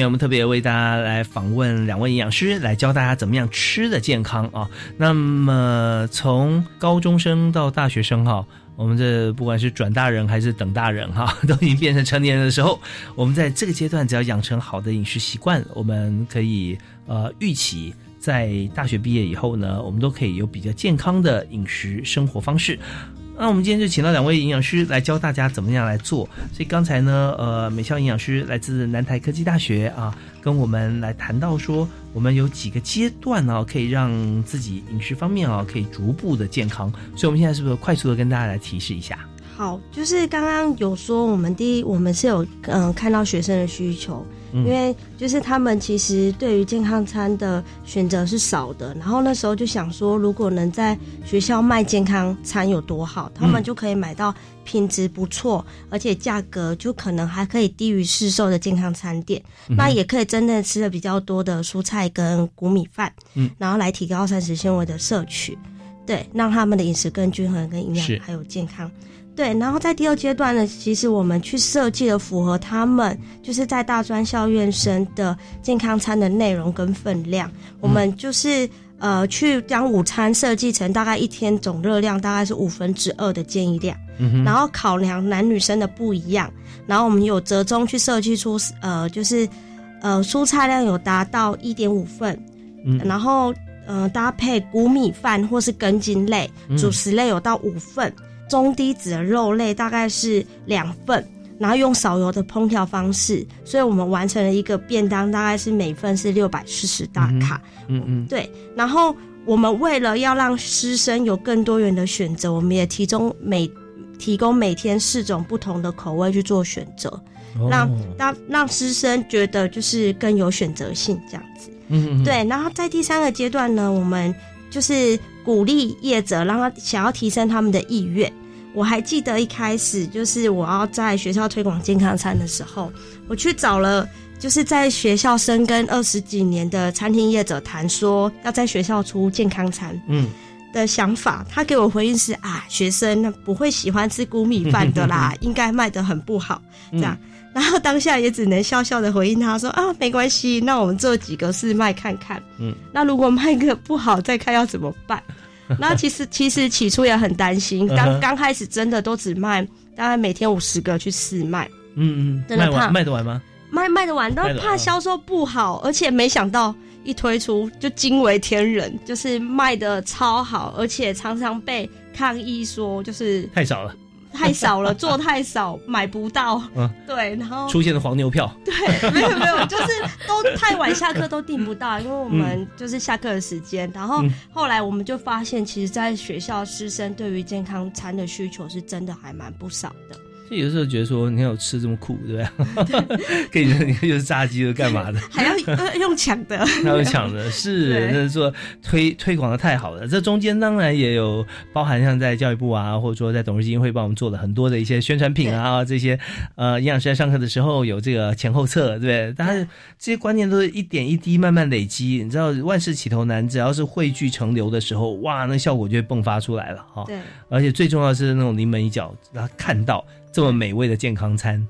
我们特别为大家来访问两位营养师，来教大家怎么样吃的健康啊。那么从高中生到大学生哈，我们这不管是转大人还是等大人哈，都已经变成成年人的时候，我们在这个阶段只要养成好的饮食习惯，我们可以呃预期在大学毕业以后呢，我们都可以有比较健康的饮食生活方式。那我们今天就请到两位营养师来教大家怎么样来做。所以刚才呢，呃，美校营养师来自南台科技大学啊，跟我们来谈到说，我们有几个阶段呢，可以让自己饮食方面啊，可以逐步的健康。所以我们现在是不是快速的跟大家来提示一下？好，就是刚刚有说，我们第一，我们是有嗯看到学生的需求。因为就是他们其实对于健康餐的选择是少的，然后那时候就想说，如果能在学校卖健康餐有多好，他们就可以买到品质不错，而且价格就可能还可以低于市售的健康餐店，那也可以真的吃的比较多的蔬菜跟谷米饭，嗯，然后来提高膳食纤维的摄取，对，让他们的饮食更均衡、跟营养还有健康。对，然后在第二阶段呢，其实我们去设计了符合他们就是在大专校院生的健康餐的内容跟分量。我们就是呃去将午餐设计成大概一天总热量大概是五分之二的建议量，然后考量男女生的不一样，然后我们有折中去设计出呃就是呃蔬菜量有达到一点五份，然后呃搭配谷米饭或是根茎类主食类有到五份。中低脂的肉类大概是两份，然后用少油的烹调方式，所以我们完成了一个便当，大概是每份是六百四十大卡。嗯嗯，对。然后我们为了要让师生有更多元的选择，我们也提供每提供每天四种不同的口味去做选择，让让让师生觉得就是更有选择性这样子。嗯嗯，对。然后在第三个阶段呢，我们就是。鼓励业者让他想要提升他们的意愿。我还记得一开始就是我要在学校推广健康餐的时候，我去找了就是在学校生根二十几年的餐厅业者谈说要在学校出健康餐，嗯的想法。他给我回应是啊，学生不会喜欢吃谷米饭的啦，应该卖的很不好这样。然后当下也只能笑笑的回应他说啊，没关系，那我们做几个试卖看看。嗯，那如果卖个不好，再看要怎么办。那其实其实起初也很担心，刚刚开始真的都只卖，大概每天五十个去试卖。嗯嗯，真的怕卖得完吗？卖卖得完，但怕销售不好，而且没想到一推出就惊为天人，就是卖的超好，而且常常被抗议说就是太少了。太少了，做太少，买不到。嗯，对，然后出现了黄牛票。对，没有没有，就是都太晚下课都订不到，因为我们就是下课的时间。然后后来我们就发现，其实，在学校师生对于健康餐的需求是真的还蛮不少的。就有时候觉得说，你看我吃这么苦，对不对？可以，你看又是 炸鸡，又干嘛的？还要用抢的，还要抢的，是，那是说推推广的太好了。这中间当然也有包含像在教育部啊，或者说在董事基金会帮我们做了很多的一些宣传品啊，这些呃营养师在上课的时候有这个前后册，对不对？但是这些观念都是一点一滴慢慢累积，你知道万事起头难，只要是汇聚成流的时候，哇，那效果就会迸发出来了哈。对，而且最重要是那种临门一脚，让他看到。这么美味的健康餐，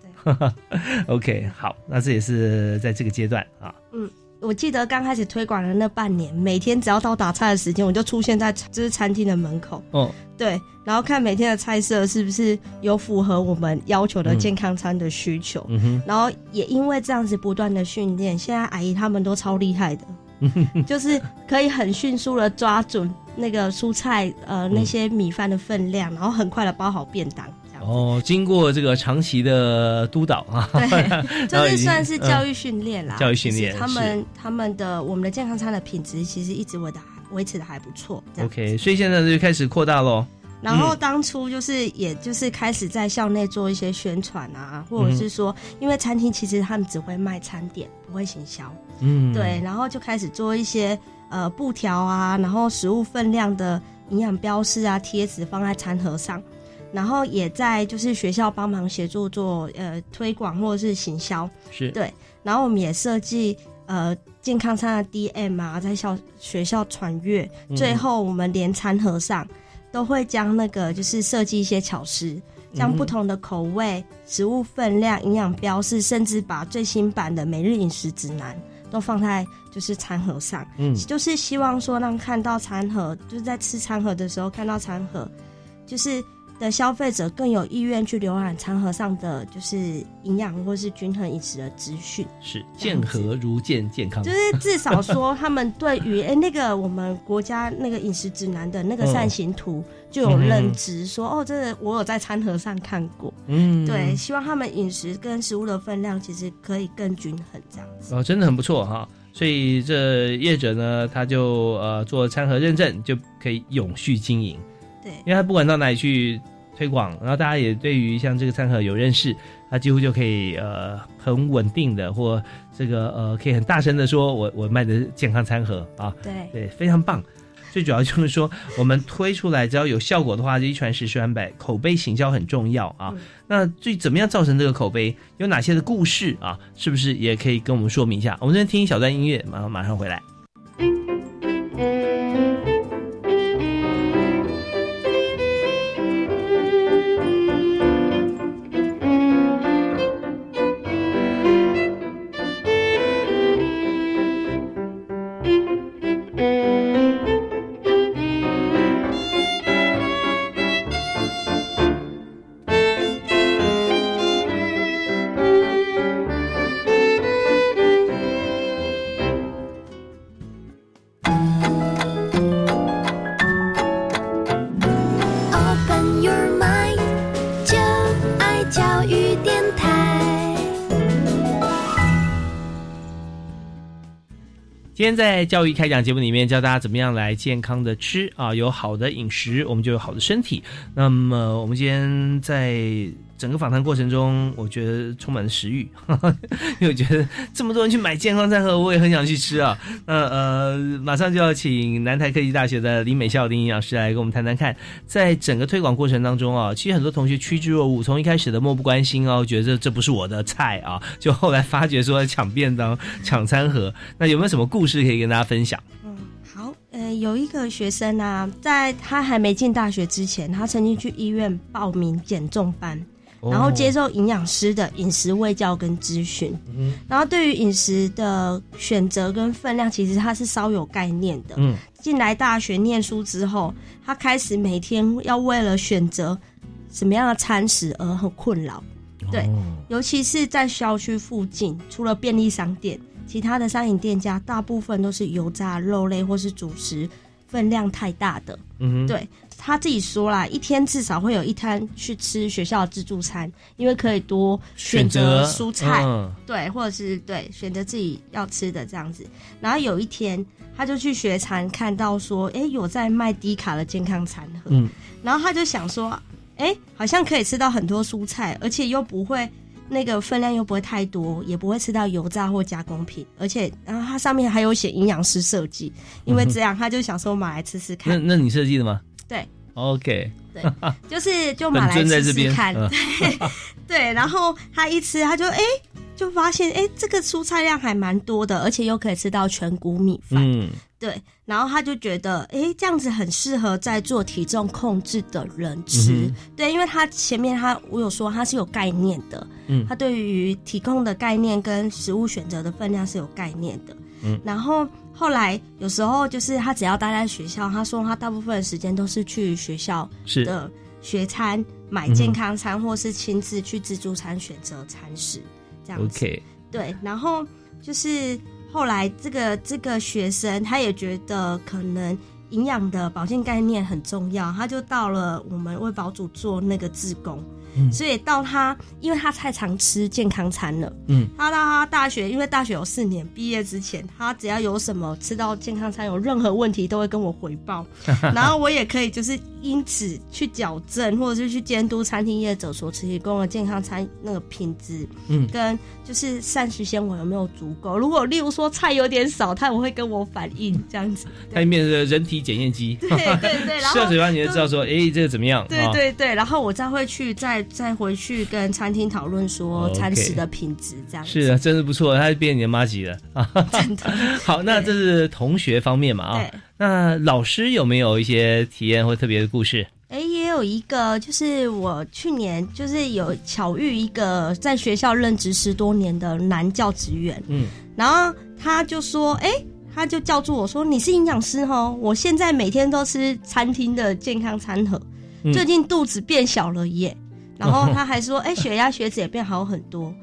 OK，好，那这也是在这个阶段啊。嗯，我记得刚开始推广的那半年，每天只要到打菜的时间，我就出现在就是餐厅的门口。哦，对，然后看每天的菜色是不是有符合我们要求的健康餐的需求。嗯哼，然后也因为这样子不断的训练，现在阿姨他们都超厉害的，就是可以很迅速的抓准那个蔬菜呃那些米饭的分量，然后很快的包好便当。哦，经过这个长期的督导啊，对，就是算是教育训练啦。教育训练，他们他们的我们的健康餐的品质其实一直维的维持的还不错。OK，所以现在就开始扩大喽。然后当初就是，也就是开始在校内做一些宣传啊，或者是说，因为餐厅其实他们只会卖餐点，不会行销。嗯，对，然后就开始做一些呃布条啊，然后食物分量的营养标示啊，贴纸放在餐盒上。然后也在就是学校帮忙协助做呃推广或者是行销，是对。然后我们也设计呃健康餐的 DM 啊，在校学校传阅。最后我们连餐盒上都会将那个就是设计一些巧思，将不同的口味、食物分量、营养标示，甚至把最新版的每日饮食指南都放在就是餐盒上。嗯，就是希望说让看到餐盒，就是在吃餐盒的时候看到餐盒，就是。的消费者更有意愿去浏览餐盒上的就是营养或是均衡饮食的资讯，是健和如健健康，就是 至少说他们对于哎那个我们国家那个饮食指南的那个扇形图就有认知，说哦，这个我有在餐盒上看过，嗯，对，希望他们饮食跟食物的分量其实可以更均衡这样子。哦，真的很不错哈，所以这业者呢他就呃做餐盒认证就可以永续经营。对，因为他不管到哪里去推广，然后大家也对于像这个餐盒有认识，他几乎就可以呃很稳定的或这个呃可以很大声的说，我我卖的健康餐盒啊，对对，非常棒。最主要就是说，我们推出来只要有效果的话，就一传十，十传百，口碑行销很重要啊。那最怎么样造成这个口碑？有哪些的故事啊？是不是也可以跟我们说明一下？我们先听一小段音乐，马上马上回来。今天在教育开讲节目里面教大家怎么样来健康的吃啊，有好的饮食，我们就有好的身体。那么我们今天在。整个访谈过程中，我觉得充满了食欲，因为我觉得这么多人去买健康餐盒，我也很想去吃啊。那呃，马上就要请南台科技大学的林美孝林营养师来跟我们谈谈看，在整个推广过程当中啊，其实很多同学趋之若鹜，从一开始的漠不关心哦，觉得这不是我的菜啊，就后来发觉说抢便当、抢餐盒，那有没有什么故事可以跟大家分享？嗯，好，呃，有一个学生啊，在他还没进大学之前，他曾经去医院报名减重班。然后接受营养师的饮食卫教跟咨询，然后对于饮食的选择跟分量，其实他是稍有概念的。嗯，进来大学念书之后，他开始每天要为了选择什么样的餐食而很困扰。对，尤其是在校区附近，除了便利商店，其他的餐饮店家大部分都是油炸肉类或是主食分量太大的。嗯，对。他自己说啦，一天至少会有一餐去吃学校的自助餐，因为可以多选择蔬菜，对，或者是对选择自己要吃的这样子。然后有一天，他就去学餐，看到说，哎，有在卖低卡的健康餐盒，然后他就想说，哎，好像可以吃到很多蔬菜，而且又不会那个分量又不会太多，也不会吃到油炸或加工品，而且然后它上面还有写营养师设计，因为这样他就想说买来吃吃看。那那你设计的吗？对，OK，对，就是就买来吃吃看，对对，然后他一吃他就哎。就发现，哎，这个蔬菜量还蛮多的，而且又可以吃到全谷米饭。嗯，对。然后他就觉得，哎，这样子很适合在做体重控制的人吃。对，因为他前面他我有说他是有概念的，嗯，他对于体控的概念跟食物选择的分量是有概念的。嗯。然后后来有时候就是他只要待在学校，他说他大部分的时间都是去学校的学餐买健康餐，或是亲自去自助餐选择餐食。这样子，对，然后就是后来这个这个学生，他也觉得可能营养的保健概念很重要，他就到了我们为保主做那个志工。所以到他，因为他太常吃健康餐了。嗯，他到他大学，因为大学有四年，毕业之前，他只要有什么吃到健康餐有任何问题，都会跟我回报，然后我也可以就是因此去矫正，或者是去监督餐厅业者所提供的健康餐那个品质，嗯，跟就是膳食纤维有没有足够。如果例如说菜有点少，他也会跟我反映这样子。他里面的人体检验机，对对对，然后 嘴巴你就知道说，哎，这个怎么样？对对对，然后我再会去再。再回去跟餐厅讨论说餐食的品质，这样是啊，真是不错，他变你的妈吉了啊！真的好，那这是同学方面嘛啊？那老师有没有一些体验或特别的故事？哎，也有一个，就是我去年就是有巧遇一个在学校任职十多年的男教职员，嗯，然后他就说，哎，他就叫住我说，你是营养师哦，我现在每天都吃餐厅的健康餐盒，最近肚子变小了耶。然后他还说：“哎，血压、血脂也变好很多。”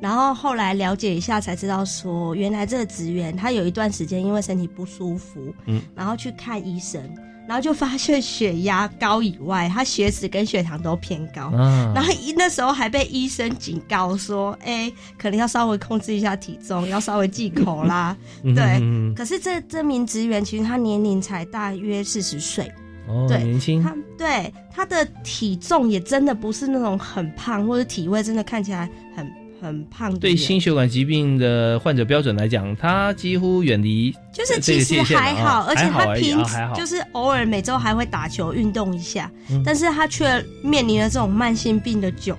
然后后来了解一下才知道，说原来这个职员他有一段时间因为身体不舒服，嗯，然后去看医生，然后就发现血压高以外，他血脂跟血糖都偏高，然后那时候还被医生警告说：“哎，可能要稍微控制一下体重，要稍微忌口啦。”对，可是这这名职员其实他年龄才大约四十岁。哦，年轻，他对他的体重也真的不是那种很胖，或者体位真的看起来很很胖。对心血管疾病的患者标准来讲，他几乎远离，就是其实还好，而且他平就是偶尔每周还会打球运动一下，但是他却面临了这种慢性病的窘况。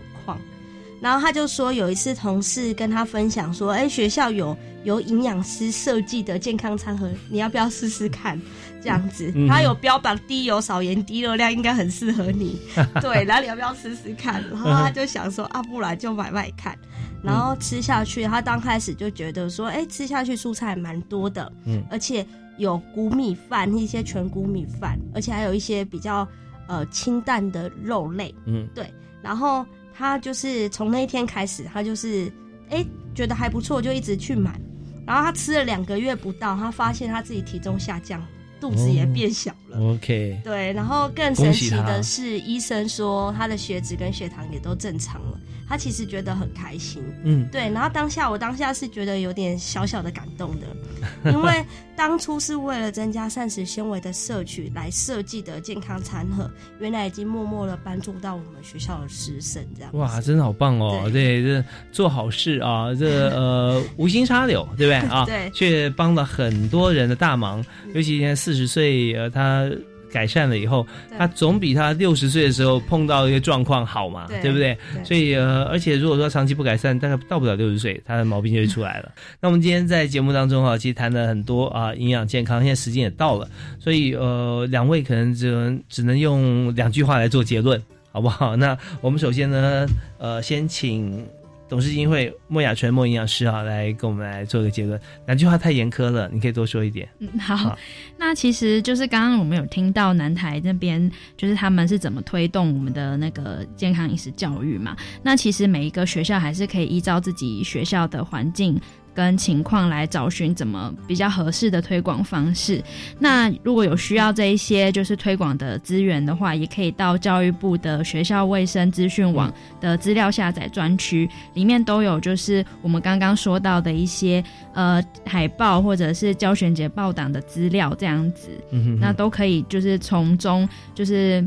然后他就说，有一次同事跟他分享说，哎，学校有由营养师设计的健康餐盒，你要不要试试看？这样子，它有标榜低油、少盐、低热量，应该很适合你。对，然后你要不要试试看？然后他就想说，啊，不然就买买看。然后吃下去，他刚开始就觉得说，哎，吃下去蔬菜蛮多的，嗯，而且有谷米饭，一些全谷米饭，而且还有一些比较呃清淡的肉类，嗯，对。然后他就是从那一天开始，他就是哎觉得还不错，就一直去买。然后他吃了两个月不到，他发现他自己体重下降。肚子也变小了，OK，对，然后更神奇的是，医生说他的血脂跟血糖也都正常了，他其实觉得很开心，嗯，对，然后当下我当下是觉得有点小小的感动的，因为当初是为了增加膳食纤维的摄取来设计的健康餐盒，原来已经默默的帮助到我们学校的师生，这样哇，真的好棒哦，对，这做好事啊，这呃 无心插柳，对不对？啊？对，却帮了很多人的大忙，尤其现在四。四十岁，呃，他改善了以后，他总比他六十岁的时候碰到一个状况好嘛，对不对？所以，呃，而且如果说长期不改善，大概到不了六十岁，他的毛病就会出来了。那我们今天在节目当中啊，其实谈了很多啊，营养健康。现在时间也到了，所以呃，两位可能只能只能用两句话来做结论，好不好？那我们首先呢，呃，先请。董事基金会莫雅纯莫营养师啊，来跟我们来做个结论。两句话太严苛了，你可以多说一点。嗯，好。那其实就是刚刚我们有听到南台那边，就是他们是怎么推动我们的那个健康饮食教育嘛？那其实每一个学校还是可以依照自己学校的环境。跟情况来找寻怎么比较合适的推广方式。那如果有需要这一些就是推广的资源的话，也可以到教育部的学校卫生资讯网的资料下载专区，里面都有就是我们刚刚说到的一些呃海报或者是教学节报档的资料这样子。嗯那都可以就是从中就是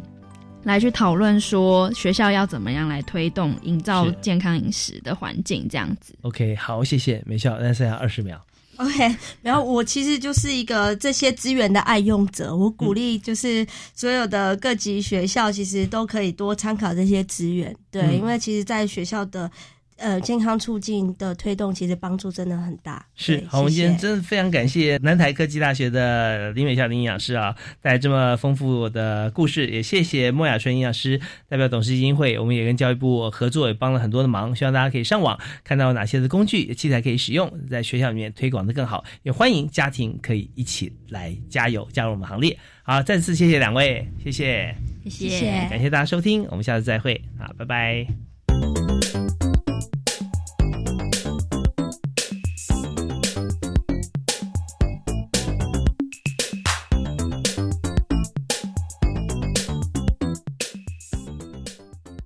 来去讨论说学校要怎么样来推动营造健康饮食的环境，这样子。OK，好，谢谢美笑，那剩下二十秒。OK，然后我其实就是一个这些资源的爱用者，我鼓励就是所有的各级学校其实都可以多参考这些资源，对，因为其实，在学校的。呃，健康促进的推动其实帮助真的很大。是，好，我们今天真的非常感谢南台科技大学的林美孝林营养师啊，带来这么丰富的故事，也谢谢莫雅春营养师代表董事基金会，我们也跟教育部合作，也帮了很多的忙，希望大家可以上网看到哪些的工具器材可以使用，在学校里面推广的更好，也欢迎家庭可以一起来加油，加入我们行列。好，再次谢谢两位，谢谢，谢谢，感谢大家收听，我们下次再会，好，拜拜。